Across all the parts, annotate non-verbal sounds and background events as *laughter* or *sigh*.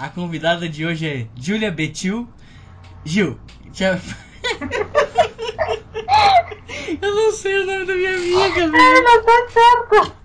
A convidada de hoje é Júlia Betil. Gil, já... *laughs* Eu não sei o nome da minha amiga, velho. Ah, não tá certo.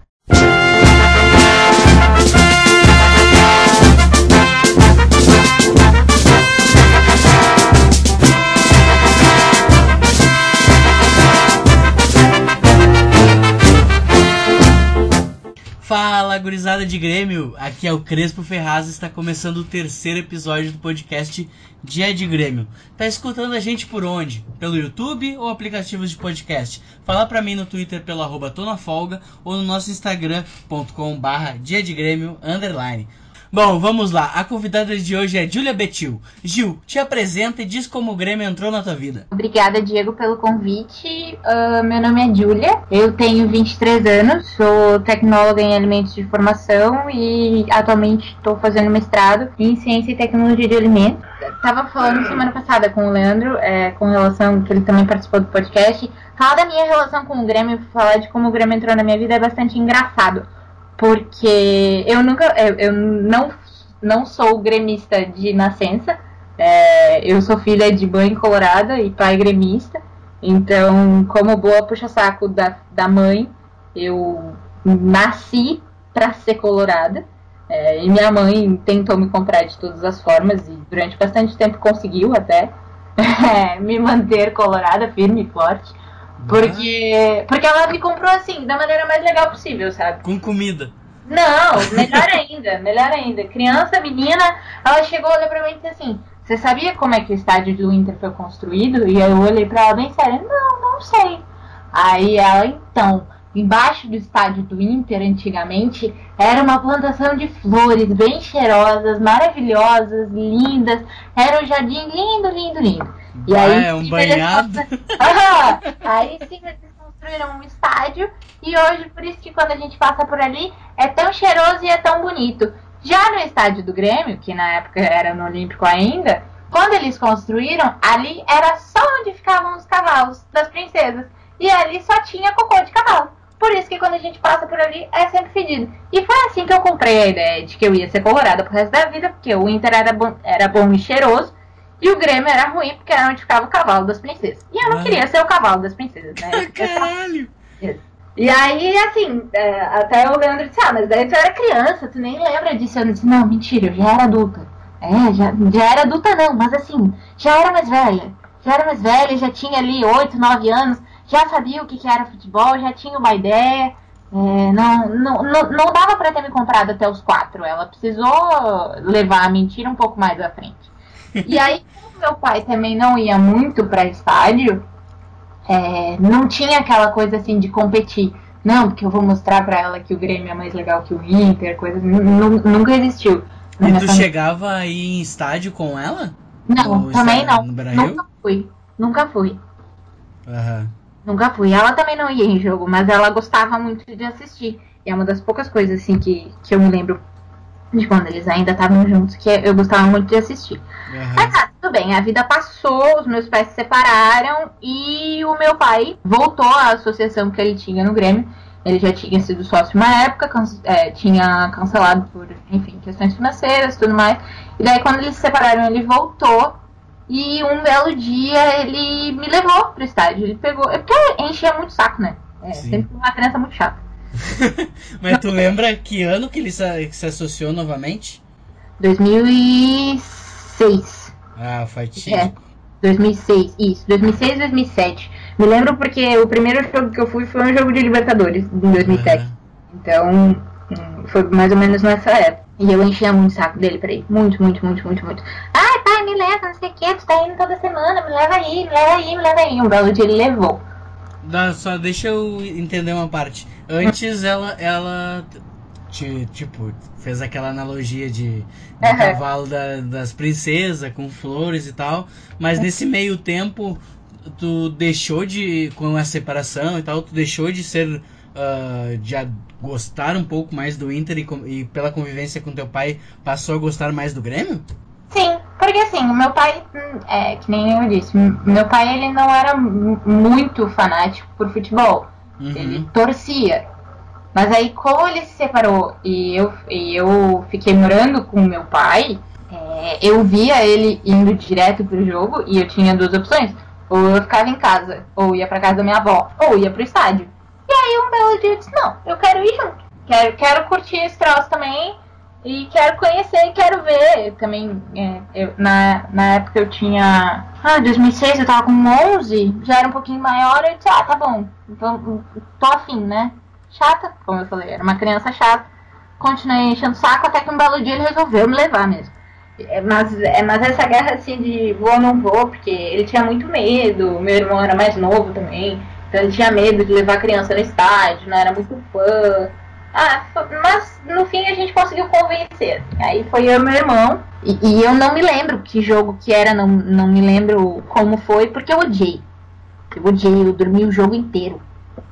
Fala, gurizada de Grêmio! Aqui é o Crespo Ferraz está começando o terceiro episódio do podcast Dia de Grêmio. Tá escutando a gente por onde? Pelo YouTube ou aplicativos de podcast? Fala pra mim no Twitter pelo arroba tonafolga ou no nosso instagram.com barra Dia de Grêmio underline. Bom, vamos lá. A convidada de hoje é Júlia Betil. Gil, te apresenta e diz como o Grêmio entrou na tua vida. Obrigada, Diego, pelo convite. Uh, meu nome é Júlia, eu tenho 23 anos, sou tecnóloga em alimentos de formação e atualmente estou fazendo mestrado em ciência e tecnologia de alimentos. Tava falando semana passada com o Leandro, é, com relação, que ele também participou do podcast. Falar da minha relação com o Grêmio, falar de como o Grêmio entrou na minha vida é bastante engraçado porque eu nunca, eu, eu não, não sou gremista de nascença, é, eu sou filha de mãe colorada e pai gremista, então, como boa puxa-saco da, da mãe, eu nasci para ser colorada. É, e minha mãe tentou me comprar de todas as formas e durante bastante tempo conseguiu até *laughs* é, me manter colorada, firme e forte. Porque, porque ela me comprou assim, da maneira mais legal possível, sabe? Com comida. Não, *laughs* melhor ainda, melhor ainda. Criança, menina, ela chegou, olhou pra mim e disse assim: Você sabia como é que o estádio do Inter foi construído? E aí eu olhei pra ela bem sério: Não, não sei. Aí ela, então, embaixo do estádio do Inter, antigamente, era uma plantação de flores bem cheirosas, maravilhosas, lindas. Era um jardim lindo, lindo, lindo. E aí, é um banhado. Ah, aí sim eles construíram um estádio e hoje, por isso que quando a gente passa por ali, é tão cheiroso e é tão bonito. Já no estádio do Grêmio, que na época era no Olímpico ainda, quando eles construíram, ali era só onde ficavam os cavalos das princesas. E ali só tinha cocô de cavalo. Por isso que quando a gente passa por ali é sempre fedido. E foi assim que eu comprei a ideia de que eu ia ser colorada pro resto da vida, porque o Inter era bom, era bom e cheiroso. E o Grêmio era ruim porque era onde ficava o cavalo das princesas. E eu não ah. queria ser o cavalo das princesas, né? *laughs* Caralho! E aí, assim, é, até o Leandro disse, ah, mas daí tu era criança, tu nem lembra disso. Eu disse, não, mentira, eu já era adulta. É, já, já era adulta não, mas assim, já era mais velha. Já era mais velha, já tinha ali 8, 9 anos, já sabia o que, que era futebol, já tinha uma ideia. É, não, não, não, não dava para ter me comprado até os quatro. Ela precisou levar a mentira um pouco mais à frente. E aí, meu pai também não ia muito para estádio, é, não tinha aquela coisa assim de competir. Não, porque eu vou mostrar para ela que o Grêmio é mais legal que o Inter, coisas nunca existiu. E tu chegava aí em estádio com ela? Não, também não. Nunca fui. Nunca fui. Uhum. Nunca fui. Ela também não ia em jogo, mas ela gostava muito de assistir. E é uma das poucas coisas assim que, que eu me lembro de quando eles ainda estavam juntos, que eu gostava muito de assistir. Uhum. Mas tá, tudo bem, a vida passou, os meus pais se separaram e o meu pai voltou à associação que ele tinha no Grêmio. Ele já tinha sido sócio uma época, é, tinha cancelado por, enfim, questões financeiras e tudo mais. E daí quando eles se separaram, ele voltou. E um belo dia ele me levou pro estádio. Ele pegou. É porque enchia muito saco, né? É Sim. sempre uma criança muito chata. *laughs* Mas tu lembra que ano que ele se, que se associou novamente? 2006. Ah, fatídico. É, 2006, isso, 2006 2007. Me lembro porque o primeiro jogo que eu fui foi um jogo de Libertadores, em 2007. Uhum. Então, hum, foi mais ou menos nessa época. E eu enchia muito o saco dele pra ir. Muito, muito, muito, muito, muito. Ai, pai, me leva, não sei o que, tu tá indo toda semana, me leva aí, me leva aí, me leva aí. Um belo dia ele levou. Dá, só deixa eu entender uma parte. Antes ela, ela tipo, fez aquela analogia de, de uhum. cavalo da, das princesas com flores e tal, mas nesse meio tempo tu deixou de, com a separação e tal, tu deixou de ser, uh, de gostar um pouco mais do Inter e, e pela convivência com teu pai passou a gostar mais do Grêmio? Sim, porque assim, o meu pai, é, que nem eu disse, meu pai ele não era muito fanático por futebol. Uhum. Ele torcia. Mas aí, como ele se separou e eu, e eu fiquei morando com meu pai, é, eu via ele indo direto pro jogo e eu tinha duas opções. Ou eu ficava em casa, ou ia pra casa da minha avó, ou ia pro estádio. E aí um belo dia eu disse, não, eu quero ir junto. Quero, quero curtir esse troço também. E quero conhecer quero ver. Também, é, eu, na, na época eu tinha. Ah, 2006 eu tava com 11, já era um pouquinho maior. Eu disse, ah, tá bom, então, tô afim, né? Chata, como eu falei, era uma criança chata. Continuei enchendo o saco até que um belo dia ele resolveu me levar mesmo. É, mas, é, mas essa guerra assim de vou ou não vou, porque ele tinha muito medo, meu irmão era mais novo também, então ele tinha medo de levar a criança no estádio, não era muito fã. Ah, mas no fim a gente conseguiu convencer. Aí foi eu e meu irmão. E, e, eu não me lembro que jogo que era, não, não me lembro como foi, porque eu odiei. Eu odiei, eu dormi o jogo inteiro.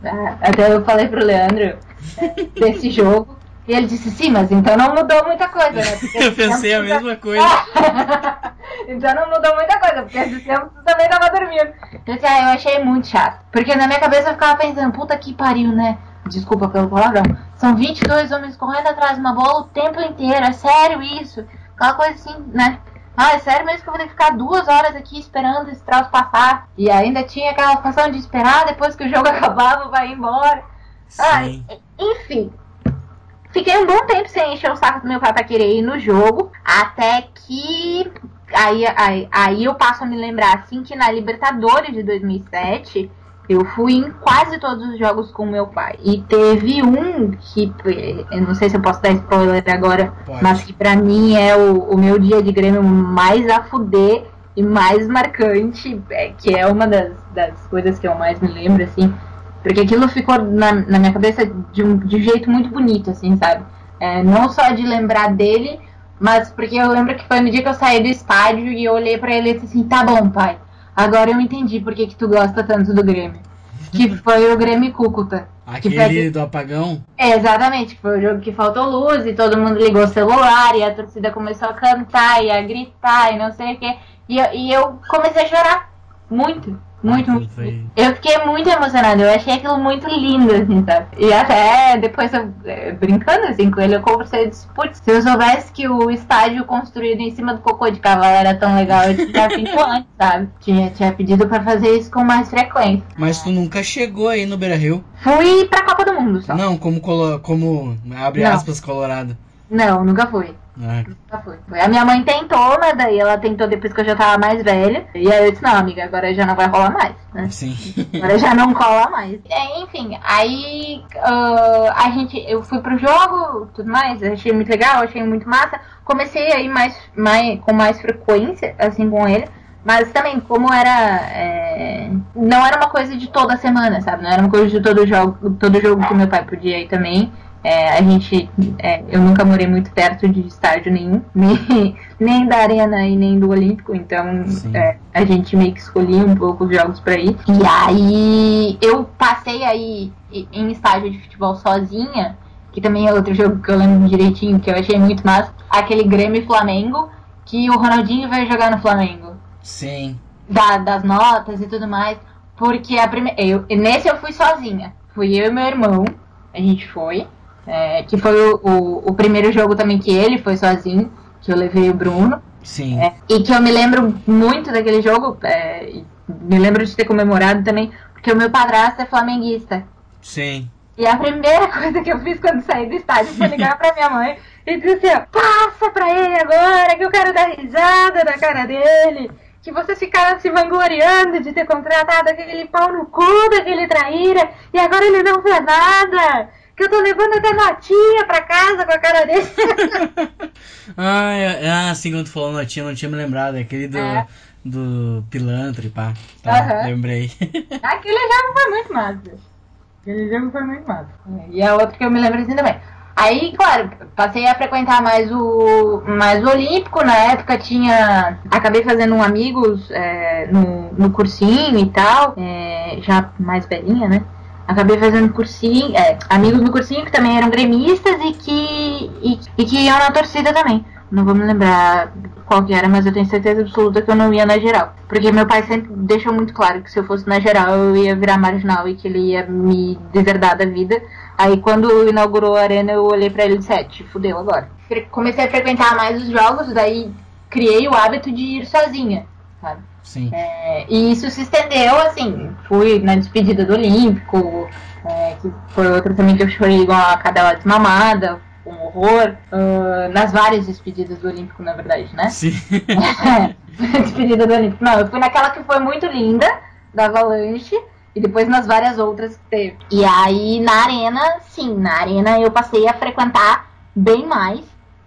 Ah, até eu falei pro Leandro *laughs* desse jogo. E ele disse, sim, mas então não mudou muita coisa, né? Porque eu pensei a mesma coisa. *laughs* então não mudou muita coisa, porque esse tempo tu também tava dormindo. Eu disse, ah, eu achei muito chato. Porque na minha cabeça eu ficava pensando, puta que pariu, né? Desculpa pelo palavrão. São 22 homens correndo atrás de uma bola o tempo inteiro. É sério isso? Aquela coisa assim, né? Ah, é sério mesmo que eu vou ter que ficar duas horas aqui esperando esse troço passar? E ainda tinha aquela função de esperar depois que o jogo *laughs* acabava, vai embora. Ah, enfim, Fiquei um bom tempo sem encher o saco do meu pai pra querer ir no jogo, até que. Aí, aí, aí eu passo a me lembrar assim que na Libertadores de 2007 eu fui em quase todos os jogos com meu pai. E teve um que, eu não sei se eu posso dar spoiler agora, Pode. mas que pra mim é o, o meu dia de Grêmio mais a fuder e mais marcante, é, que é uma das, das coisas que eu mais me lembro, assim, porque aquilo ficou na, na minha cabeça de um, de um jeito muito bonito, assim, sabe? É, não só de lembrar dele, mas porque eu lembro que foi no dia que eu saí do estádio e eu olhei para ele e disse assim, tá bom, pai, agora eu entendi por que, que tu gosta tanto do Grêmio. Que *laughs* foi o Grêmio Cúcuta. Aquele foi... do apagão? É, exatamente, foi o jogo que faltou luz e todo mundo ligou o celular e a torcida começou a cantar e a gritar e não sei o que. E eu, e eu comecei a chorar. Muito. Muito, muito. Foi... Eu fiquei muito emocionada, eu achei aquilo muito lindo, assim, sabe? E até depois, eu, é, brincando assim com ele, eu conversei e disse, putz, se eu soubesse que o estádio construído em cima do cocô de cavalo era tão legal, eu tinha *laughs* feito antes, sabe? Tinha, tinha pedido pra fazer isso com mais frequência. Mas tu nunca chegou aí no Beira Rio? Fui pra Copa do Mundo só. Não, como, como abre Não. aspas, colorado. Não, nunca fui. É. A minha mãe tentou, mas daí ela tentou depois que eu já tava mais velha. E aí eu disse, não, amiga, agora já não vai rolar mais, né? Sim. *laughs* Agora já não cola mais. É, enfim, aí uh, a gente, eu fui pro jogo, tudo mais, achei muito legal, achei muito massa. Comecei aí mais, mais, com mais frequência, assim, com ele. Mas também, como era. É, não era uma coisa de toda semana, sabe? Não era uma coisa de todo jogo, todo jogo que meu pai podia ir também. É, a gente, é, eu nunca morei muito perto de estádio nenhum, *laughs* nem, nem da Arena e nem do Olímpico, então é, a gente meio que escolhia um pouco os jogos para ir. E aí eu passei aí em estádio de futebol sozinha, que também é outro jogo que eu lembro direitinho, que eu achei muito massa, aquele Grêmio Flamengo, que o Ronaldinho vai jogar no Flamengo. Sim. Da, das notas e tudo mais, porque a primeira, eu, nesse eu fui sozinha, fui eu e meu irmão, a gente foi. É, que foi o, o, o, primeiro jogo também que ele foi sozinho, que eu levei o Bruno. Sim. É, e que eu me lembro muito daquele jogo, é, me lembro de ter comemorado também, porque o meu padrasto é flamenguista. Sim. E a primeira *laughs* coisa que eu fiz quando saí do estádio foi ligar pra minha mãe e dizer assim, passa pra ele agora que eu quero dar risada na cara dele. Que vocês ficaram se vangloriando de ter contratado aquele pau no cu daquele traíra e agora ele não fez nada que eu tô levando até notinha pra casa com a cara dele. *laughs* ah, ah, assim, quando tu falou notinha, não tinha me lembrado. É aquele do, é. do pilantra e pá. Tá, uhum. lembrei. Aquele jogo foi muito massa. Aquele jogo foi muito massa. E é outro que eu me lembro assim também. Aí, claro, passei a frequentar mais o, mais o Olímpico. Na época tinha. Acabei fazendo um amigos é, no, no cursinho e tal. É, já mais velhinha, né? Acabei fazendo cursinho, é, amigos no cursinho que também eram gremistas e que, e, e, que iam na torcida também. Não vou me lembrar qual que era, mas eu tenho certeza absoluta que eu não ia na geral. Porque meu pai sempre deixou muito claro que se eu fosse na geral eu ia virar marginal e que ele ia me deserdar da vida. Aí quando inaugurou a arena eu olhei pra ele e disse, é, fudeu agora. Comecei a frequentar mais os jogos, daí criei o hábito de ir sozinha, sabe? Sim. É, e isso se estendeu, assim, fui na despedida do Olímpico, é, que foi outra também que eu chorei igual a cadela desmamada, um horror, uh, nas várias despedidas do Olímpico, na verdade, né? Sim. *laughs* despedida do Olímpico. Não, eu fui naquela que foi muito linda, da Avalanche, e depois nas várias outras que teve. E aí, na arena, sim, na arena eu passei a frequentar bem mais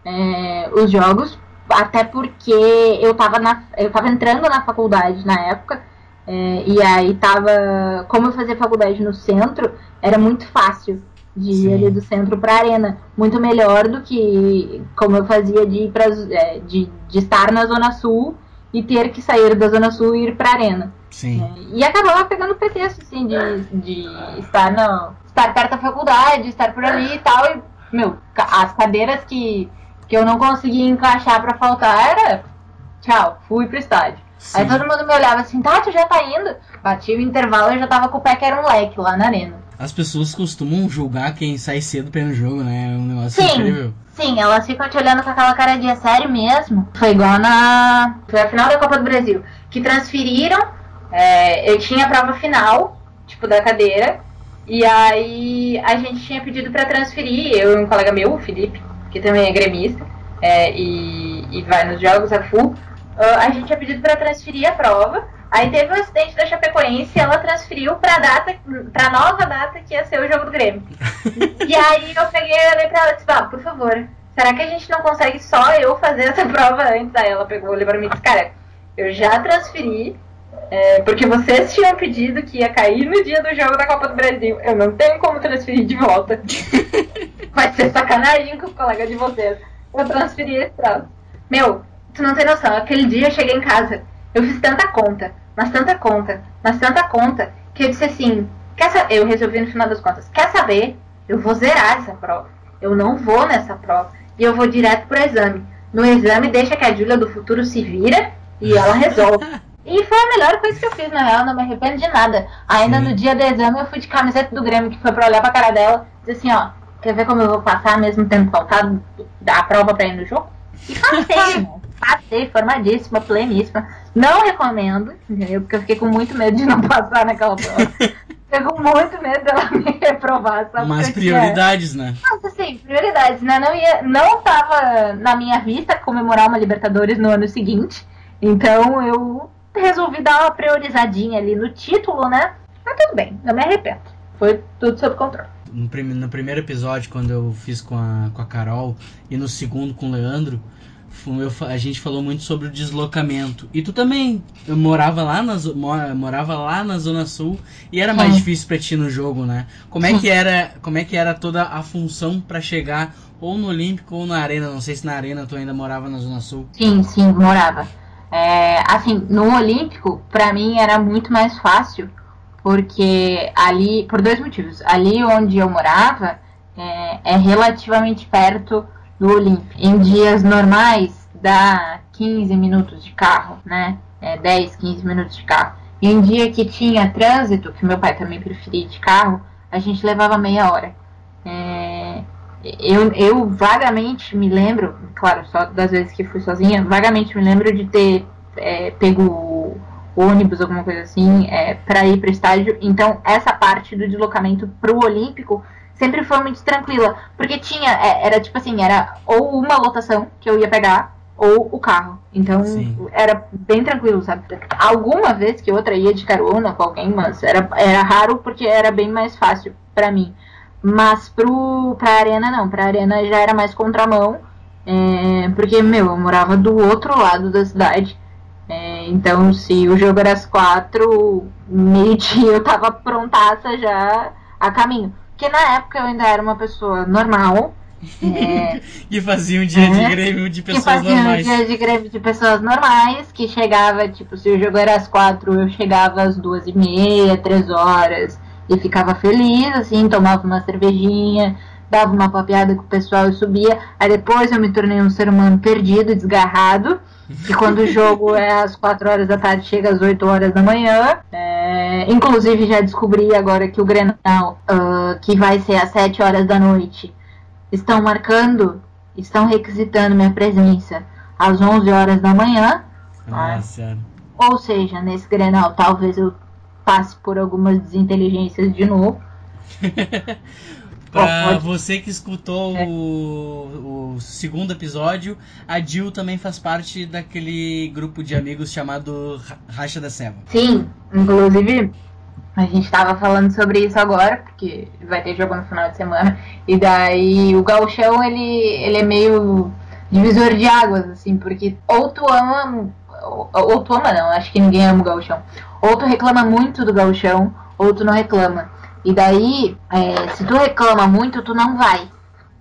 é, os jogos, até porque eu tava, na, eu tava entrando na faculdade na época, é, e aí tava. Como eu fazia faculdade no centro, era muito fácil de ir ali do centro pra arena. Muito melhor do que como eu fazia de, ir pra, é, de, de estar na Zona Sul e ter que sair da Zona Sul e ir pra arena. Sim. É, e acabava pegando pretexto, assim, de, de estar, no, estar perto da faculdade, estar por ali e tal. E, meu, as cadeiras que, que eu não conseguia encaixar pra faltar era tchau, fui pro estádio. Sim. Aí todo mundo me olhava assim, tá, tu já tá indo? Batia o intervalo e já tava com o pé que era um leque lá na arena. As pessoas costumam julgar quem sai cedo pelo jogo, né? É um negócio Sim. incrível. Sim, elas ficam te olhando com aquela cara de "É sério mesmo. Foi igual na. Foi a final da Copa do Brasil. Que transferiram. é, eu tinha a prova final, tipo, da cadeira. E aí a gente tinha pedido pra transferir, eu e um colega meu, o Felipe, que também é gremista, é, e, e vai nos jogos a full. ah, a gente tinha pedido pra transferir a prova. Aí teve um acidente da Chapecoense e ela transferiu pra data, pra nova data que ia ser o jogo do Grêmio. *laughs* E aí eu peguei e olhei pra ela e disse, ah, por favor, será que a gente não consegue só eu fazer essa *laughs* prova antes? Aí ela pegou, olhou pra mim e disse, cara, eu já transferi, é, porque vocês tinham pedido que ia cair no dia do jogo da Copa do Brasil. Eu não tenho como transferir de volta. *laughs* Vai ser sacanagem com os colegas de vocês. Eu transferi esse troço. Meu, tu não tem noção, aquele dia eu cheguei em casa, eu fiz tanta conta, mas tanta conta, mas tanta conta, que eu disse assim, quer sa- eu resolvi no final das contas, quer saber? Eu vou zerar essa prova. Eu não vou nessa prova. E eu vou direto pro exame. No exame, deixa que a Júlia do futuro se vira e ela resolve. *laughs* E foi a melhor coisa que eu fiz, na real, não me arrependo de nada. Ainda Sim. no dia do exame eu fui de camiseta do Grêmio, que foi pra olhar pra cara dela e dizer assim, ó, quer ver como eu vou passar mesmo tendo faltado a prova pra ir no jogo? E passei, né? *laughs* Passei, formadíssima, pleníssima. Não recomendo, entendeu? Porque eu fiquei com muito medo de não *laughs* passar naquela prova. Fiquei com muito medo dela *laughs* me reprovar, só Mas prioridades, né? mas assim, prioridades, né? Não, ia, não tava na minha vista comemorar uma Libertadores no ano seguinte. Então eu resolvi dar uma priorizadinha ali no título, né? Mas tudo bem, não me arrependo. Foi tudo sob controle. No, prim- no primeiro episódio, quando eu fiz com a, com a Carol, e no segundo com o Leandro, eu a gente falou muito sobre o deslocamento. E tu também eu morava lá na, morava lá na Zona Sul e era mais difícil pra ti no jogo, né? Como é que era, como é que era toda a função pra chegar ou no Olímpico ou na Arena? Não sei se na Arena tu ainda morava na Zona Sul. Sim, sim, morava. É, assim, no Olímpico, pra mim era muito mais fácil, porque ali, por dois motivos. Ali onde eu morava é, é relativamente perto do Olímpico. Em dias normais, dá 15 minutos de carro, né? É, 10, 15 minutos de carro. E em dia que tinha trânsito, que meu pai também preferia de carro, a gente levava meia hora. Eu, eu vagamente me lembro, claro, só das vezes que fui sozinha, vagamente me lembro de ter é, pego ônibus, alguma coisa assim, é, para ir pro estádio. Então, essa parte do deslocamento pro Olímpico sempre foi muito tranquila. Porque tinha, é, era tipo assim, era ou uma lotação que eu ia pegar, ou o carro. Então, Sim. era bem tranquilo, sabe? Alguma vez que outra ia de carona com alguém, mas era, era raro porque era bem mais fácil para mim. Mas pro, pra arena não, pra arena já era mais contramão. é, porque, meu, eu morava do outro lado da cidade. É, então, se o jogo era às quatro, meio-dia *laughs* eu tava prontaça já a caminho. Porque na época eu ainda era uma pessoa normal. é, *laughs* Que fazia um dia de É. De que pessoas fazia um normais. dia de greve de pessoas normais, que chegava, tipo, se o jogo era às quatro, eu chegava às duas e meia, três horas, e ficava feliz, assim, tomava uma cervejinha, dava uma papeada com o pessoal e subia. Aí depois eu me tornei um ser humano perdido, desgarrado, que quando o jogo é às quatro horas da tarde, chega às 8 horas da manhã. É, inclusive já descobri agora que o Grenal, ah, que vai ser às 7 horas da noite, estão marcando, estão requisitando minha presença às 11 horas da manhã. Nossa. Ou seja, nesse Grenal talvez eu passe por algumas desinteligências de novo. *laughs* Pra você que escutou é. o, o, segundo episódio, a Jill também faz parte daquele grupo de amigos chamado Racha da Seva. Sim, inclusive a gente tava falando sobre isso agora, porque vai ter jogo no final de semana. E daí o gauchão, ele, ele é meio divisor de águas, assim, porque ou tu ama, ou, ama não, acho que ninguém ama o gauchão. Ou tu reclama muito do gauchão, ou tu não reclama. E daí, é, se tu reclama muito, tu não vai.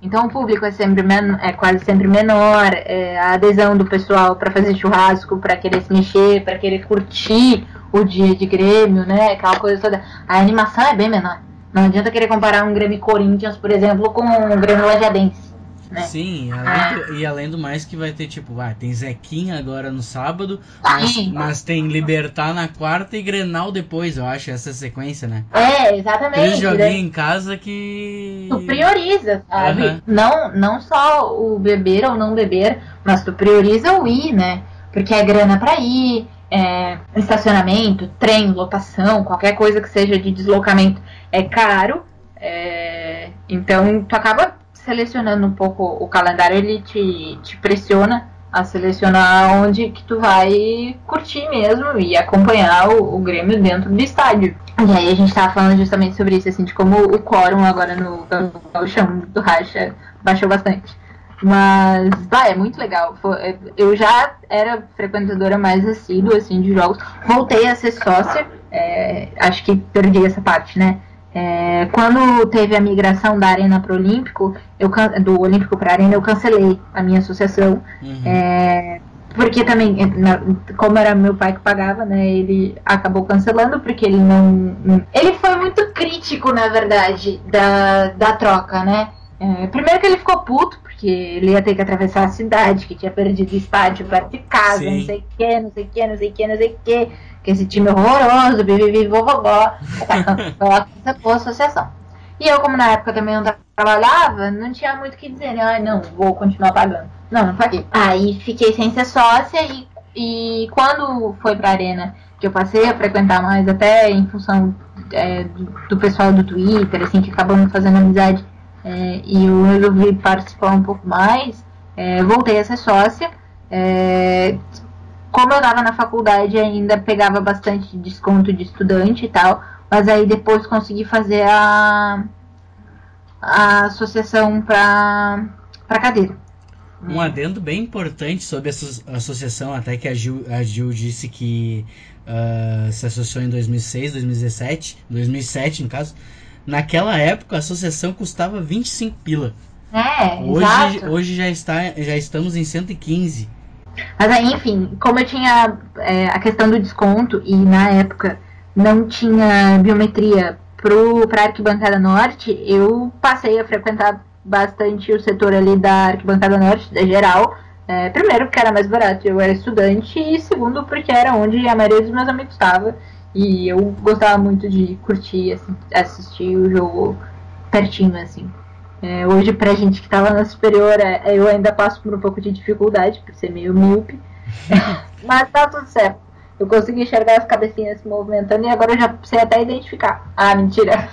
Então o público é sempre é quase sempre menor, é, a adesão do pessoal para fazer churrasco, para querer se mexer, para querer curtir o dia de Grêmio, né? Aquela coisa toda. A animação é bem menor. Não adianta querer comparar um Grêmio Corinthians, por exemplo, com um Grêmio Lajadense. Né? Sim, além do, e além do mais que vai ter, tipo, ah, tem Zequinha agora no sábado, mas, mas, tem Libertar na quarta e Grenal depois, eu acho, essa sequência, né? É, exatamente. Três joguinhos em casa que. Tu prioriza, sabe? Uhum. Não, não só o beber ou não beber, mas tu prioriza o ir, né? Porque é grana pra ir, é, estacionamento, trem, lotação, qualquer coisa que seja de deslocamento é caro. É, então tu acaba selecionando um pouco o calendário, ele te, te pressiona a selecionar onde que tu vai curtir mesmo e acompanhar o, o Grêmio dentro do estádio. E aí a gente tava falando justamente sobre isso, assim, de como o quórum agora no, no chão do Racha baixou bastante. Mas, vai, é muito legal. Eu já era frequentadora mais assídua, assim, de jogos. Voltei a ser sócia, é, acho que perdi essa parte, né? É, quando teve a migração da Arena para o Olímpico, eu, do Olímpico para a Arena, eu cancelei a minha associação. Uhum. É, porque também, como era meu pai que pagava, né, ele acabou cancelando porque ele não. Ele foi muito crítico, na verdade, da, da troca, né? É, primeiro que ele ficou puto, porque ele ia ter que atravessar a cidade, que tinha perdido estádio perto de casa, Sim. não sei o que, não sei o que, não sei o que, não sei o que que esse time horroroso, bibibi, vovogó, coloca essa boa associação. E eu, como na época também não trabalhava, não tinha muito o que dizer, né? Ai, não, vou continuar pagando. Não, não paguei. Aí fiquei sem ser sócia e, e quando foi pra arena, que eu passei a frequentar mais, até em função é, do, do, pessoal do Twitter, assim, que acabamos fazendo amizade, é, e eu resolvi participar um pouco mais, é, voltei a ser sócia. É, como eu estava na faculdade ainda pegava bastante desconto de estudante e tal, mas aí depois consegui fazer a, a associação para cadeira. Um adendo bem importante sobre essa associação, até que a Gil, a Gil disse que uh, se associou em 2006, 2017, 2007 no caso. Naquela época a associação custava 25 pila. É, hoje, exato. hoje já, está, já estamos em 115. Mas aí, enfim, como eu tinha é, a questão do desconto e na época não tinha biometria para a arquibancada norte, eu passei a frequentar bastante o setor ali da arquibancada norte, da geral. É, primeiro porque era mais barato, eu era estudante, e segundo porque era onde a maioria dos meus amigos estava. E eu gostava muito de curtir, assim, assistir o jogo pertinho, assim. É, hoje, pra gente que lá na superior, é, eu ainda passo por um pouco de dificuldade, por ser meio míope. *laughs* Mas tá tudo certo. Eu consegui enxergar as cabecinhas se movimentando e agora eu já sei até identificar. Ah, mentira.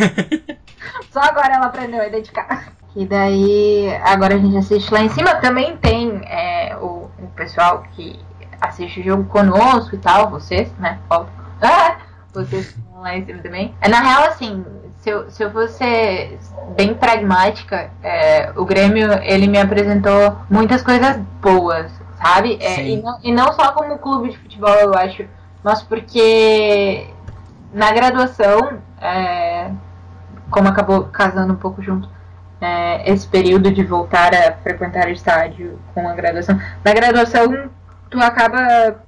*laughs* Só agora ela aprendeu a identificar. E daí, agora a gente assiste lá em cima. Também tem é, o, o, pessoal que assiste o jogo conosco e tal, vocês, né? *laughs* Ah, vocês estão lá em cima também. É, na real, assim, se eu, se eu fosse bem pragmática, é, o Grêmio ele me apresentou muitas coisas boas, sabe? É, e, não, e não só como clube de futebol, eu acho, mas porque na graduação, é, como acabou casando um pouco junto, é, esse período de voltar a frequentar o estádio com a graduação, na graduação tu acaba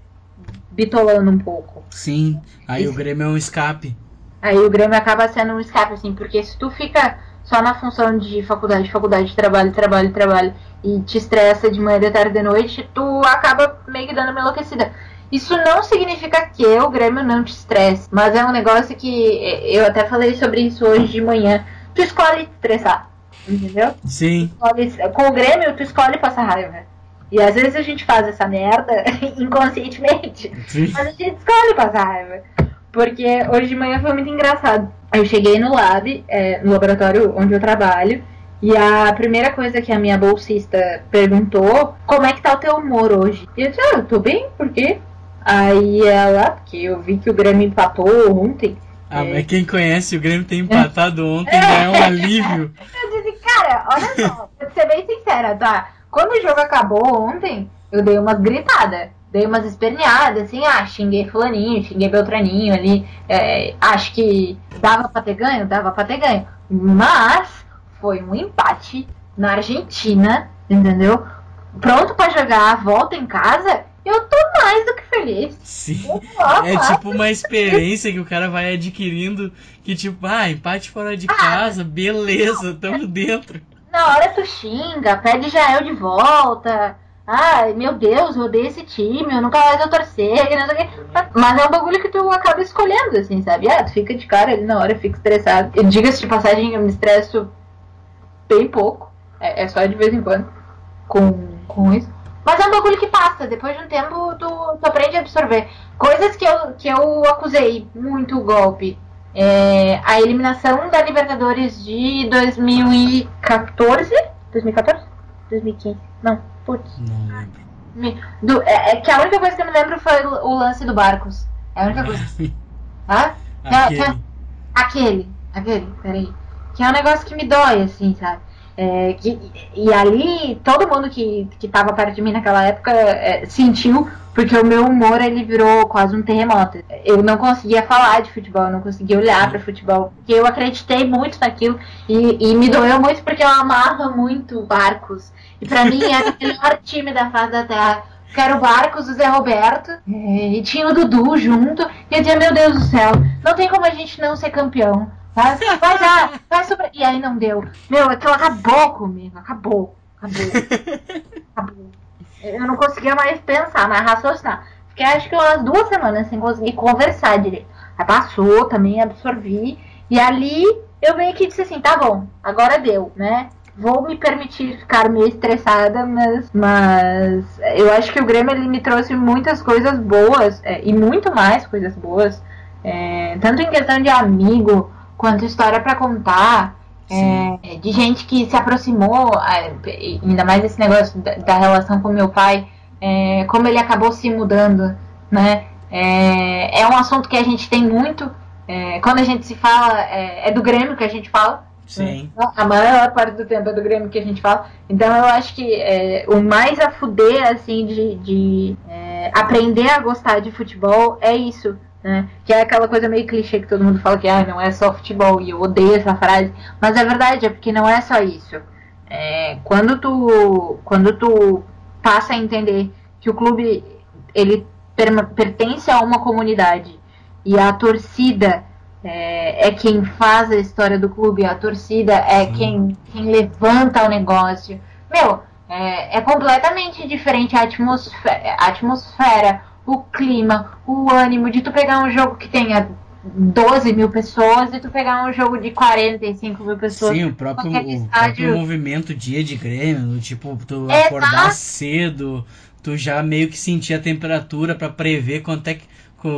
bitolando um pouco. Sim, aí Isso. o Grêmio é um escape. Aí o Grêmio acaba sendo um escape, assim, porque se tu fica só na função de faculdade, faculdade, trabalho, trabalho, trabalho, e te estressa de manhã, de tarde, de noite, tu acaba meio que dando uma enlouquecida. Isso não significa que o Grêmio não te estresse, mas é um negócio que eu até falei sobre isso hoje de manhã. Tu escolhe estressar, entendeu? Sim. Escolhe, com o Grêmio, tu escolhe passar raiva. E às vezes a gente faz essa merda *laughs* inconscientemente. Sim. Mas a gente escolhe passar raiva. Porque hoje de manhã foi muito engraçado. Eu cheguei no lab, é, no laboratório onde eu trabalho, e a primeira coisa que a minha bolsista perguntou, como é que tá o teu humor hoje? E eu disse, ah, eu tô bem, por quê? Aí ela, porque eu vi que o Grêmio empatou ontem. Ah, é... mas quem conhece o Grêmio ter empatado ontem já é um *laughs* alívio. Eu disse, cara, olha só, pra ser bem sincera, tá? Quando o jogo acabou ontem, eu dei umas gritadas, dei umas esperneadas, assim, ah, xinguei fulaninho, xinguei Beltraninho ali. É, acho que dava pra ter ganho? Dava pra ter ganho. Mas foi um empate na Argentina, entendeu? Pronto para jogar, volta em casa eu tô mais do que feliz. Sim. É tipo uma experiência que o cara vai adquirindo que tipo, ah, empate fora de ah, casa, beleza, tamo dentro. Na hora tu xinga, pede Jael de volta. Ai, meu Deus, eu odeio esse time, eu nunca mais vou torcer. Mas é um bagulho que tu acaba escolhendo, assim, sabe? Ah, tu fica de cara ali na hora, fica estressado. Diga-se de passagem, eu me estresso bem pouco. É, é, só de vez em quando com, com isso. Mas é um bagulho que passa, depois de um tempo tu, tu aprende a absorver. Coisas que eu, que eu acusei muito o golpe. É, a eliminação da Libertadores de 2014? 2014? 2015? Não, putz. Não lembro. Do, é, é, que a única coisa que eu me lembro foi o, o lance do Barcos. É a única coisa. *laughs* Hã? Aquele. Que, que, aquele, aquele, peraí. Que é um negócio que me dói, assim, sabe? É, que, e ali, todo mundo que, que tava perto de mim naquela época é, sentiu, porque o meu humor ele virou quase um terremoto. Eu não conseguia falar de futebol, eu não conseguia olhar para futebol, porque eu acreditei muito naquilo e, e me doeu muito porque eu amava muito Barcos. E para mim era o melhor *laughs* time da face da terra. Que era o Barcos, o Zé Roberto, é, e tinha o Dudu junto. E eu dizia, meu Deus do céu, não tem como a gente não ser campeão. Vai, vai dar, vai sobre. E aí não deu. Meu, aquilo acabou comigo. Acabou. Acabou. Acabou. Eu não conseguia mais pensar, mais raciocinar. Fiquei acho que umas duas semanas sem conseguir conversar direito. Aí passou, também absorvi. E ali eu meio que disse assim, tá bom, agora deu, né? Vou me permitir ficar meio estressada, mas, mas eu acho que o Grêmio ele me trouxe muitas coisas boas é, e muito mais coisas boas, é, tanto em questão de amigo, quanto história para contar. É, de gente que se aproximou, é, ainda mais esse negócio da, da relação com meu pai, é, como ele acabou se mudando, né? É, é, um assunto que a gente tem muito. É, quando a gente se fala, é, é, do Grêmio que a gente fala. Sim. A maior parte do tempo é do Grêmio que a gente fala. Então eu acho que o mais a fuder, assim, de, de aprender a gostar de futebol é isso né? Que é aquela coisa meio clichê que todo mundo fala que ah, não é só futebol, e eu odeio essa frase, mas é verdade, é porque não é só isso. É, quando tu quando tu passa a entender que o clube ele pertence a uma comunidade e a torcida é, é, quem faz a história do clube, a torcida é quem, quem levanta o negócio. Meu, é, é completamente diferente a atmosfera, a atmosfera o clima, o ânimo de tu pegar um jogo que tenha 12 mil pessoas e tu pegar um jogo de 45 mil pessoas. Sim, o próprio, o próprio movimento dia de Grêmio, tipo, tu Exato. acordar cedo, tu já meio que sentir a temperatura para prever quanto é que,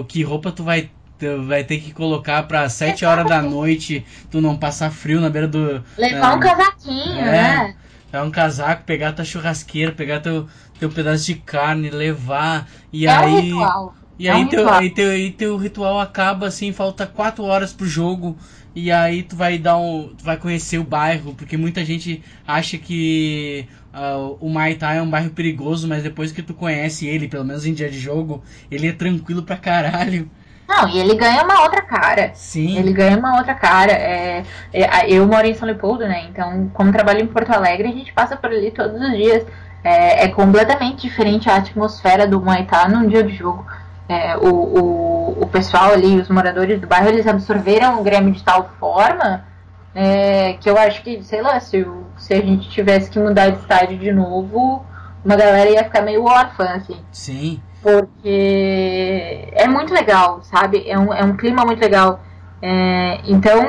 que roupa tu vai tu vai ter que colocar para 7 horas da noite, tu não passar frio na beira do. Levar um casaquinho, é, né? Pegar um casaco, pegar tua churrasqueira, pegar teu, teu pedaço de carne, levar. E é aí. Um ritual. E é aí, um teu, ritual. aí, teu, aí teu ritual acaba assim, falta quatro horas pro jogo. E aí tu vai dar um. Tu vai conhecer o bairro, porque muita gente acha que uh, o Maitá é um bairro perigoso, mas depois que tu conhece ele, pelo menos em dia de jogo, ele é tranquilo pra caralho. Não, e ele ganha uma outra cara. Sim. Ele ganha uma outra cara. É, é, eu moro em São Leopoldo, né? Então, como trabalho em Porto Alegre, a gente passa por ali todos os dias. É, é completamente diferente a atmosfera do Muay num dia de jogo. É, o, o, o pessoal ali, os moradores do bairro, eles absorveram o Grêmio de tal forma é, que eu acho que, sei lá, se, se a gente tivesse que mudar de estádio de novo, uma galera ia ficar meio órfã, assim. Sim. Porque é muito legal, sabe? É um, é um clima muito legal. É, então,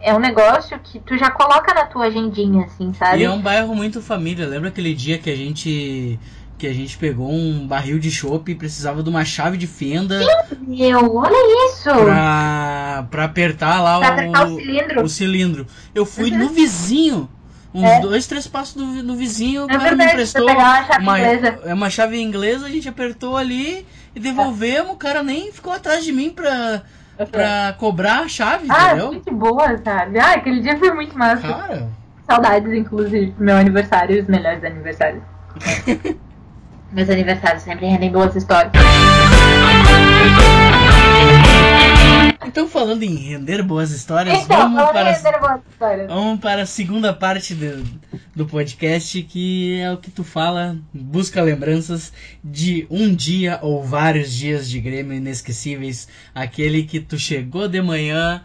é um negócio que tu já coloca na tua agendinha, assim, sabe? E é um bairro muito família. Lembra aquele dia que a gente que a gente pegou um barril de chopp e precisava de uma chave de fenda. Meu, olha isso! Pra, pra apertar lá pra o, apertar o cilindro. O cilindro. Eu fui uhum. no vizinho. Uns é. dois, três passos do, do vizinho, o é cara verdade, me emprestou uma. É uma chave inglesa, a gente apertou ali e devolvemos, o cara nem ficou atrás de mim pra, pra cobrar a chave, ah, entendeu? muito boa, sabe? Ah, aquele dia foi muito massa. Cara. Saudades, inclusive, meu aniversário, os melhores aniversários. *laughs* Meus aniversários sempre rendem boas histórias. Então, falando em render boas histórias, então, vamos, para, histórias. vamos para a segunda parte do, do podcast, que é o que tu fala, busca lembranças de um dia ou vários dias de Grêmio inesquecíveis, aquele que tu chegou de manhã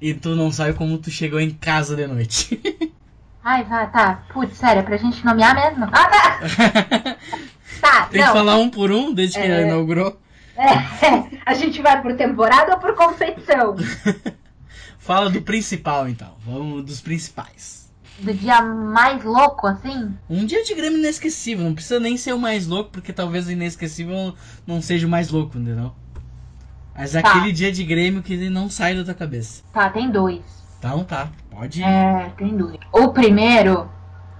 e tu não sabe como tu chegou em casa de noite. *laughs* Ai, tá, tá. Putz, sério, é pra gente nomear mesmo? Ah, tá! *laughs* tá, Tem não. que falar um por um desde que é... inaugurou. É, *laughs* a gente vai por temporada ou por competição? *laughs* Fala do principal, então. Vamos dos principais. Do dia mais louco, assim? Um dia de Grêmio inesquecível. Não precisa nem ser o mais louco, porque talvez o inesquecível não seja o mais louco, entendeu? Mas tá. aquele dia de Grêmio que não sai da tua cabeça. Tá, tem dois. Então tá, pode ir. É, tem dois. O primeiro,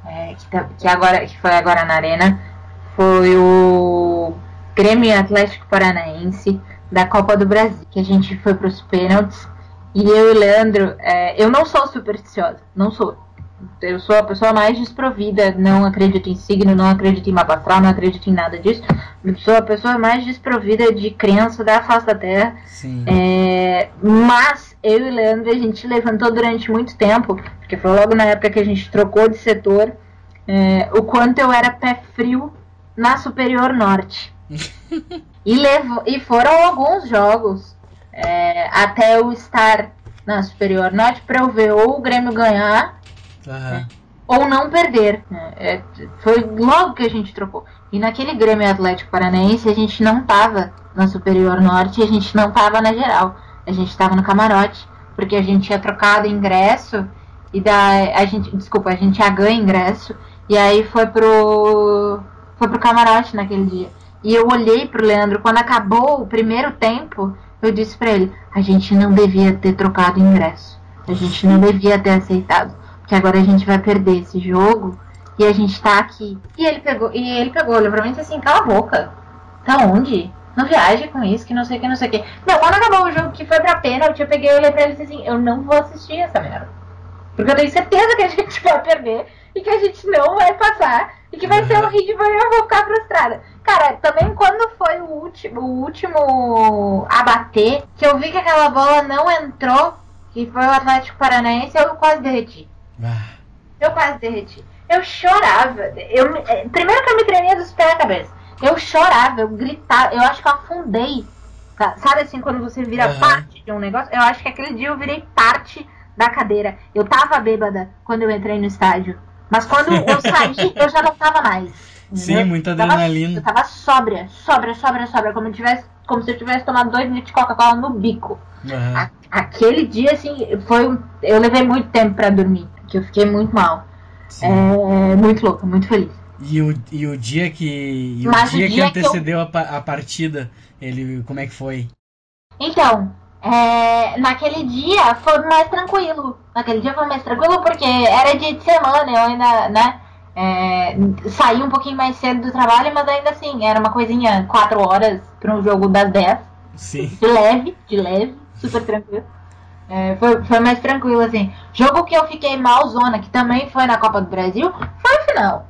é, que, tá, que, agora, que foi agora na Arena, foi o Grêmio Atlético Paranaense da Copa do Brasil, que a gente foi para os pênaltis. E eu e Leandro, é, eu não sou supersticiosa, não sou. Eu sou a pessoa mais desprovida, não acredito em signo, não acredito em mapa astral, não acredito em nada disso. Eu sou a pessoa mais desprovida de crença da face da Terra. É, mas eu e Leandro a gente levantou durante muito tempo, porque foi logo na época que a gente trocou de setor, é, o quanto eu era pé frio na Superior Norte. E, levou, e foram alguns jogos é, até eu estar na Superior Norte para eu ver ou o Grêmio ganhar uhum. ou não perder. É, foi logo que a gente trocou. E naquele Grêmio Atlético Paranaense a gente não tava na Superior Norte e a gente não tava na geral. A gente tava no camarote, porque a gente tinha trocado ingresso e da a gente, desculpa, a gente já ganha ingresso e aí foi pro foi pro camarote naquele dia. E eu olhei pro Leandro, quando acabou o primeiro tempo, eu disse para ele: a gente não devia ter trocado ingresso. A gente não devia ter aceitado. Porque agora a gente vai perder esse jogo e a gente tá aqui. E ele pegou, e ele pegou, olhou pra mim e disse assim: cala a boca. Tá onde? Não viaje com isso, que não sei o que, não sei o que. Não, quando acabou o jogo que foi pra pênalti, eu peguei e olhei pra ele e disse assim: eu não vou assistir essa merda. Porque eu tenho certeza que a *laughs* gente vai perder e que a gente não vai passar e que vai ser horrível e eu vou ficar frustrada. Cara, também quando foi o último, o último a bater, que eu vi que aquela bola não entrou, que foi o Atlético Paranaense, eu quase derreti. Ah. Eu quase derreti. Eu chorava. Eu, é, primeiro que eu me tremia dos pés à cabeça. Eu chorava, eu gritava, eu acho que eu afundei. Sabe assim, quando você vira uhum. parte de um negócio? Eu acho que aquele dia eu virei parte da cadeira. Eu tava bêbada quando eu entrei no estádio. Mas quando eu *laughs* saí, eu já não tava mais. Sim, muita adrenalina. Eu tava, sóbria, sóbria, sóbria, sóbria, como, tivesse, como se eu tivesse tomado dois litros de Coca-Cola no bico. Uhum. A, aquele dia, assim, foi eu levei muito tempo pra dormir, que eu fiquei muito mal. É, muito louca, muito feliz. E o, e o dia que. E o dia, o dia que antecedeu que eu... a, a partida, ele. como é que foi? Então, é, naquele dia foi mais tranquilo. Naquele dia foi mais tranquilo porque era dia de semana, eu ainda, né? É, saí um pouquinho mais cedo do trabalho, mas ainda assim, era uma coisinha 4 horas para um jogo das 10. Sim. De leve, de leve, super tranquilo. É, foi, foi mais tranquilo, assim. Jogo que eu fiquei mal zona, que também foi na Copa do Brasil, foi o final.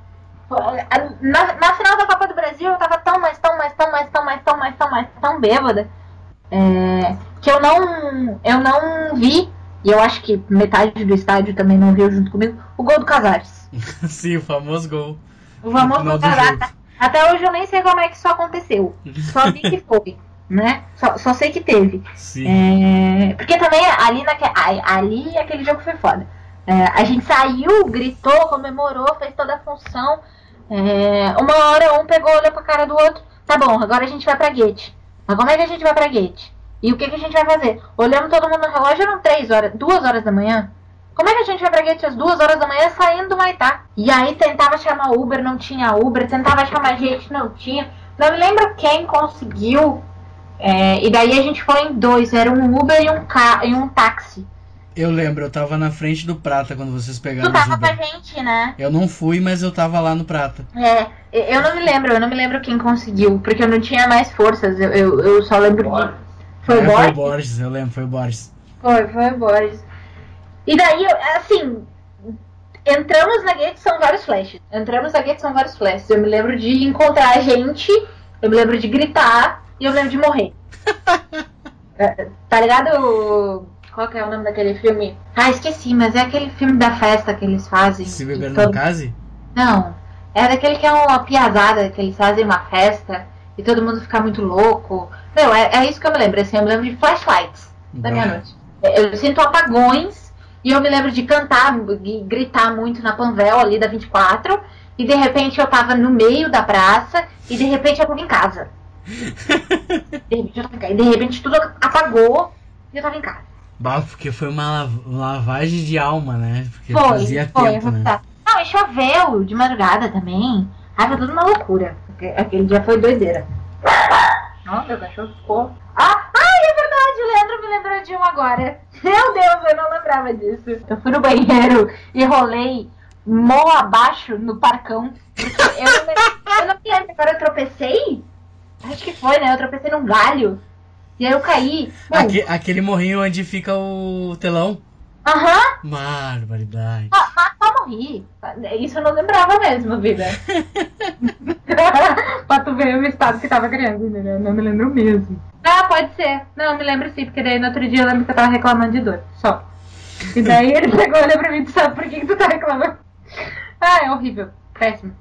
Na, na final da Copa do Brasil eu tava tão mais, tão mais, tão mais, tão mais, tão mais, tão mais, tão bêbada. É, que eu não, eu não vi, e eu acho que metade do estádio também não viu junto comigo, o gol do Casares. *laughs* Sim, o famoso gol. O famoso gol do Casares. Até hoje eu nem sei como é que isso aconteceu. Só vi que foi. *laughs* Né? Só, só sei que teve. É, porque também ali, naque, ali aquele jogo foi foda. É, a gente saiu, gritou, comemorou, fez toda a função. É, uma hora um pegou, olhou pra cara do outro. Tá bom, agora a gente vai pra Gate. Mas como é que a gente vai pra Gate? E o que, que a gente vai fazer? Olhamos todo mundo no relógio, eram três horas, duas horas da manhã. Como é que a gente vai pra Guete às duas horas da manhã saindo do Maitá? E aí tentava chamar Uber, não tinha Uber, tentava chamar gente, não tinha. Não me lembro quem conseguiu. É, e daí a gente foi em dois, era um Uber e um, ca e um táxi. Eu lembro, eu tava na frente do Prata quando vocês pegaram Tu tava com a gente, né? Eu não fui, mas eu tava lá no Prata. É, eu não me lembro, eu não me lembro quem conseguiu, porque eu não tinha mais forças, eu, eu, eu só lembro de. Foi o É, foi o Borges? Borges, eu lembro, foi o Borges. Foi, foi o Borges. E daí, assim, entramos na gate são vários flashes. Entramos na gate são vários flashes. Eu me lembro de encontrar a gente, eu me lembro de gritar e eu me lembro de morrer. *laughs* É, tá ligado? Qual que é o nome daquele filme? Ah, esqueci, mas é aquele filme da festa que eles fazem. Se beber todo- no case? Não, é daquele que é uma piazada, que eles fazem uma festa e todo mundo fica muito louco. Não, é, é isso que eu me lembro, assim, eu me lembro de flashlights da minha noite. Eu sinto apagões e eu me lembro de cantar e gritar muito na Panvel ali da 24 e de repente eu tava no meio da praça e de repente eu tava em casa. *laughs* De repente, eu tava em casa. E de repente tudo apagou e eu tava em casa. Bah, porque foi uma lav- lavagem de alma, né? Porque Foi, fazia foi, tempo, né? Não, e choveu de madrugada também. Ai, foi tudo uma loucura. Aquele dia foi doideira. Nossa, meu cachorro ficou. Ah, ai, é verdade, o Leandro me lembrou de um agora. *laughs* Meu Deus, eu não lembrava disso. Eu fui no banheiro e rolei mão abaixo no parcão. Porque eu não, eu não me lembro, agora eu tropecei? Acho que foi, né? Eu tropecei num galho. E aí eu caí. Aque- aquele morrinho onde fica o telão. Aham. Barbaridade. Ah, só morri. Isso eu não lembrava mesmo, vida. *laughs* tu ver o estado que tava criando, entendeu? Não me lembro mesmo. Ah, pode ser. Não, me lembro sim, porque daí no outro dia eu lembro que eu tava reclamando de dor. Só. E daí ele *laughs* pegou e olhou pra mim e disse, sabe por que, que tu tá reclamando? Ah, é horrível. Péssimo.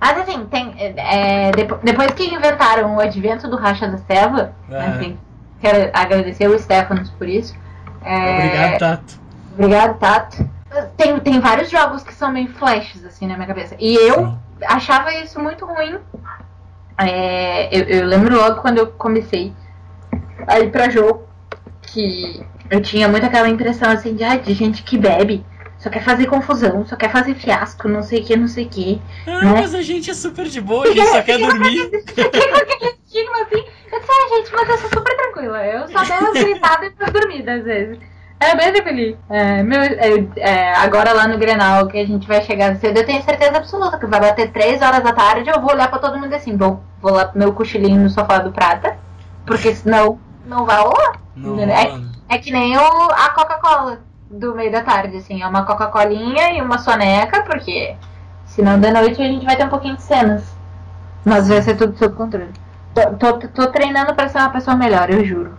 Mas assim, tem. é, depo- depois que inventaram o advento do Racha da Seva, Ah. enfim, quero agradecer o Stefanos por isso. É, Obrigado, Tato. Obrigado, Tato. Tem, tem vários jogos que são meio flashes, assim, na minha cabeça. E eu Sim. achava isso muito ruim. É, eu, eu lembro logo quando eu comecei a ir pra jogo que eu tinha muito aquela impressão, assim, de, ah, de gente que bebe. Só quer fazer confusão, só quer fazer fiasco, não sei o que, não sei o que. Ah, Né? mas a gente é super de boa, a gente só quer dormir. *laughs* Estigma assim. Eu disse, ah, gente, mas eu sou super tranquila. Eu só dei umas *laughs* gritadas e depois dormida às vezes. É bem tranquilo. É, meu, é, é, agora lá no Grenal, que a gente vai chegar cedo, eu tenho certeza absoluta que vai bater 3 horas da tarde. Eu vou olhar pra todo mundo assim, bom, vou lá pro meu cochilinho no sofá do Prata, porque senão não vai rolar. Não, É, é que nem o, a Coca-Cola do meio da tarde, assim. É uma Coca-Colinha e uma soneca, porque senão da noite a gente vai ter um pouquinho de cenas. Mas vai ser tudo sob controle. Tô, tô, tô treinando pra ser uma pessoa melhor, eu juro.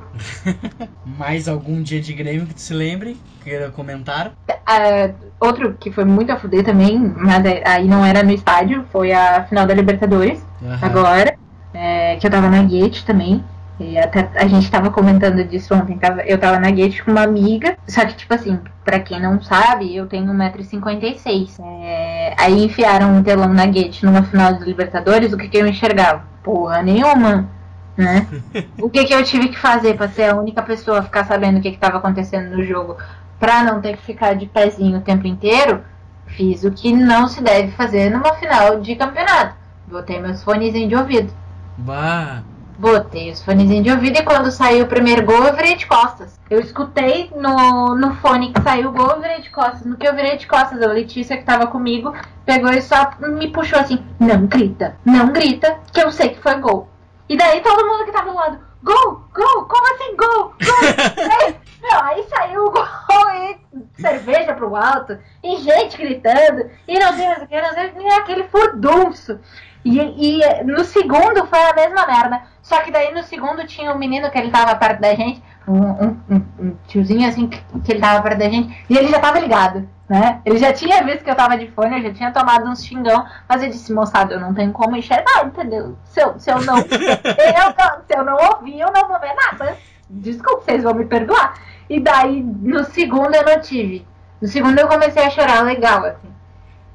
*laughs* Mais algum dia de Grêmio que tu se lembre? Queira comentar? Ah, outro que foi muito a fuder também, mas aí não era no estádio, foi a final da Libertadores. Aham. agora, é, que eu tava na Gate também. E até a gente tava comentando disso ontem. Tava, eu tava na Gate com uma amiga. Só que, tipo assim, pra quem não sabe, eu tenho 1,56m. É, aí enfiaram um telão na Gate numa final de Libertadores, o que, que eu enxergava? Porra nenhuma. Né? *laughs* o que, que eu tive que fazer pra ser a única pessoa a ficar sabendo o que, que tava acontecendo no jogo? Pra não ter que ficar de pezinho o tempo inteiro, fiz o que não se deve fazer numa final de campeonato. Botei meus fonezinhos de ouvido. Bah, Botei os fonezinhos de ouvido e quando saiu o primeiro gol eu virei de costas. Eu escutei no, no fone que saiu o gol, eu virei de costas. No que eu virei de costas, a Letícia que tava comigo pegou e só me puxou assim: Não grita, não grita, que eu sei que foi gol. E daí todo mundo que tava do lado: Gol, gol, como assim gol? Gol! *laughs* aí, meu, aí saiu o gol e cerveja pro alto, e gente gritando, e não sei o que, não sei, e aquele furdunço. E, e no segundo foi a mesma merda. Só que daí no segundo tinha um menino que ele tava perto da gente, um, um- um- tiozinho assim, que, que ele tava perto da gente, e ele já tava ligado, né? Ele já tinha visto que eu tava de fone, eu já tinha tomado uns xingão, mas eu disse, moçada, eu não tenho como enxergar, entendeu? Se eu, se eu não. *laughs* eu se eu não ouvir, eu não vou ver nada. Desculpa, vocês vão me perdoar. E daí, no segundo eu não tive. No segundo eu comecei a chorar legal, assim.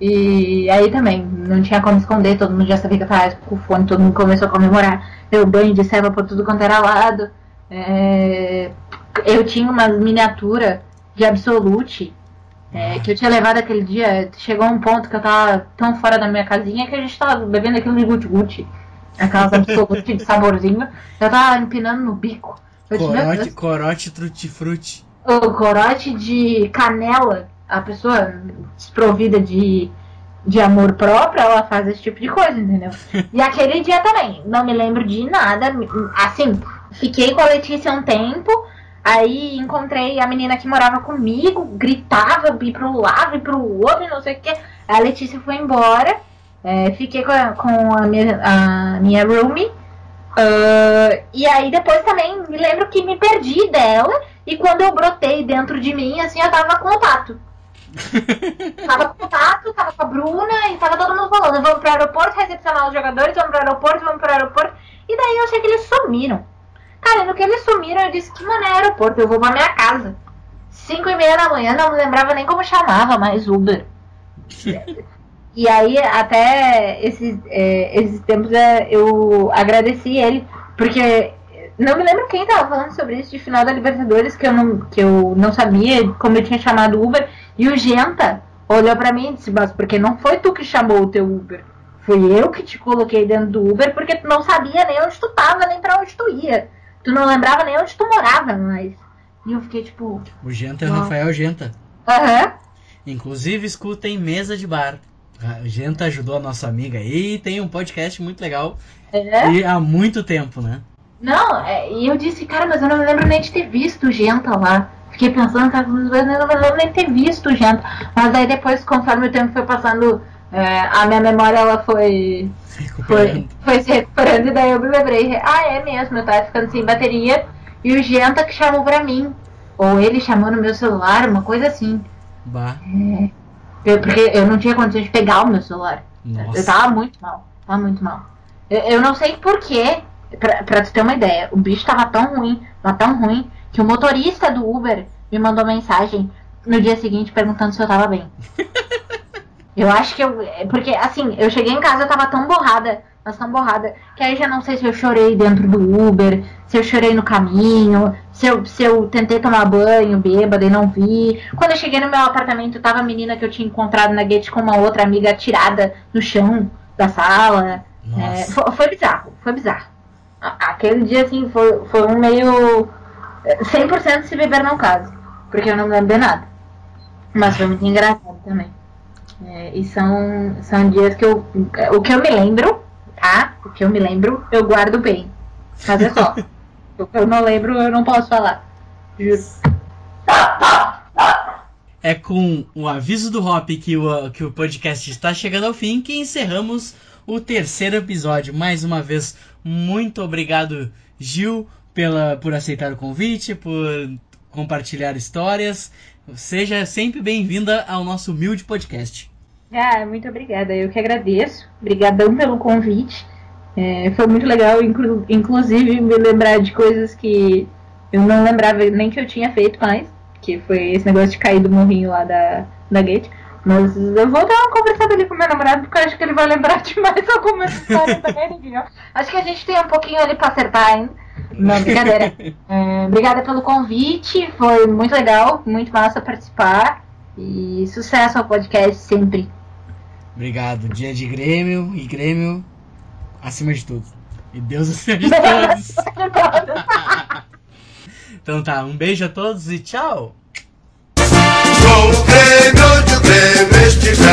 E aí também, não tinha como esconder, todo mundo já sabia que eu tava com o fone, todo mundo começou a comemorar. Deu banho de serva por tudo quanto era lado. É, Eu tinha umas miniaturas de Absolute É, que eu tinha levado aquele dia, chegou um ponto que eu tava tão fora da minha casinha que a gente tava bebendo aquele guti-guti, aquelas absolutas de saborzinho, eu tava empinando no bico. Eu disse, "Meu Corote, corote trutti-frutti. o corote de canela, a pessoa desprovida de, de amor próprio, ela faz esse tipo de coisa, entendeu? *laughs* E aquele dia também, não me lembro de nada. Assim, fiquei com a Letícia um tempo, aí encontrei a menina que morava comigo, gritava, ir pro lado, ir pro outro, e não sei o que. A Letícia foi embora, é, fiquei com a, com a minha, a minha roomie. ah, e aí depois também me lembro que me perdi dela. E quando eu brotei dentro de mim, assim, eu tava com contato. *laughs* Tava com contato, tava com a Bruna e tava todo mundo falando, vamos pro aeroporto recepcionar os jogadores, vamos pro aeroporto, vamos pro aeroporto. E daí eu achei que eles sumiram. Cara, no que eles sumiram, eu disse que mano é aeroporto, eu vou pra minha casa. Cinco e meia da manhã, não me lembrava nem como chamava mais Uber. *laughs* E aí, até esses, é, esses tempos, é, eu agradeci ele, porque não me lembro quem tava falando sobre isso de final da Libertadores, que eu não, que eu não sabia como eu tinha chamado Uber. E o Genta olhou pra mim e disse, mas porque não foi tu que chamou o teu Uber. Fui eu que te coloquei dentro do Uber porque tu não sabia nem onde tu tava, nem pra onde tu ia. Tu não lembrava nem onde tu morava mais. E eu fiquei tipo, O Genta é o. Rafael Genta. aham. Inclusive, escutem Mesa de Bar. A Genta ajudou a nossa amiga e tem um podcast muito legal. É. E há muito tempo, né? Não, é, e eu disse, cara, mas eu não me lembro nem de ter visto o Genta lá. Fiquei pensando, cara, eu não lembro nem ter visto o Genta. Mas aí depois, conforme o tempo foi passando, é, a minha memória ela foi, foi, Recuperando. foi se recuperando. E daí eu me lembrei, ah, é mesmo, eu tava ficando sem bateria. E o Genta que chamou pra mim. Ou ele chamou no meu celular, uma coisa assim. Bah, Eu, porque eu não tinha condições de pegar o meu celular. Eu nossa. tava muito mal. Tava muito mal. Eu, eu não sei porquê, pra, pra tu ter uma ideia, o bicho tava tão ruim, mas tão ruim, que o motorista do Uber me mandou mensagem no dia seguinte perguntando se eu tava bem. *laughs* Eu acho que eu. Porque, assim, eu cheguei em casa, eu tava tão borrada, mas tão borrada, que aí já não sei se eu chorei dentro do Uber, se eu chorei no caminho, se eu, se eu tentei tomar banho bêbada e não vi. Quando eu cheguei no meu apartamento, tava a menina que eu tinha encontrado na gate com uma outra amiga atirada no chão da sala. É, foi, foi bizarro, foi bizarro. Aquele dia, assim, foi, foi um meio. É, 100% se beber não caso, porque eu não lembro de nada. Mas foi muito engraçado também. É, e são, são dias que eu. O que eu me lembro, tá? O que eu me lembro, eu guardo bem. Mas é só. *laughs* o que eu não lembro, eu não posso falar. Juro. É com o aviso do Hop que o, que o podcast está chegando ao fim que encerramos o terceiro episódio. Mais uma vez, muito obrigado, Gil, pela, por aceitar o convite, por compartilhar histórias. Seja sempre bem-vinda ao nosso humilde podcast. Ah, muito obrigada. Eu que agradeço. Obrigadão pelo convite. É, foi muito legal, inclu- inclusive, me lembrar de coisas que eu não lembrava nem que eu tinha feito mais. Que foi esse negócio de cair do morrinho lá da, da gate. Mas eu vou dar uma conversada ali com meu namorado, porque eu acho que ele vai lembrar *laughs* de mais algumas histórias Neguinho. Acho que a gente tem um pouquinho ali pra acertar ainda. Não, brincadeira. *laughs* É, obrigada pelo convite, foi muito legal, muito massa participar. E sucesso ao podcast sempre. Obrigado. Dia de Grêmio e Grêmio acima de tudo. E Deus acima de *laughs* todos. *laughs* Então tá, um beijo a todos e tchau! Com Grêmio onde o Grêmio estiver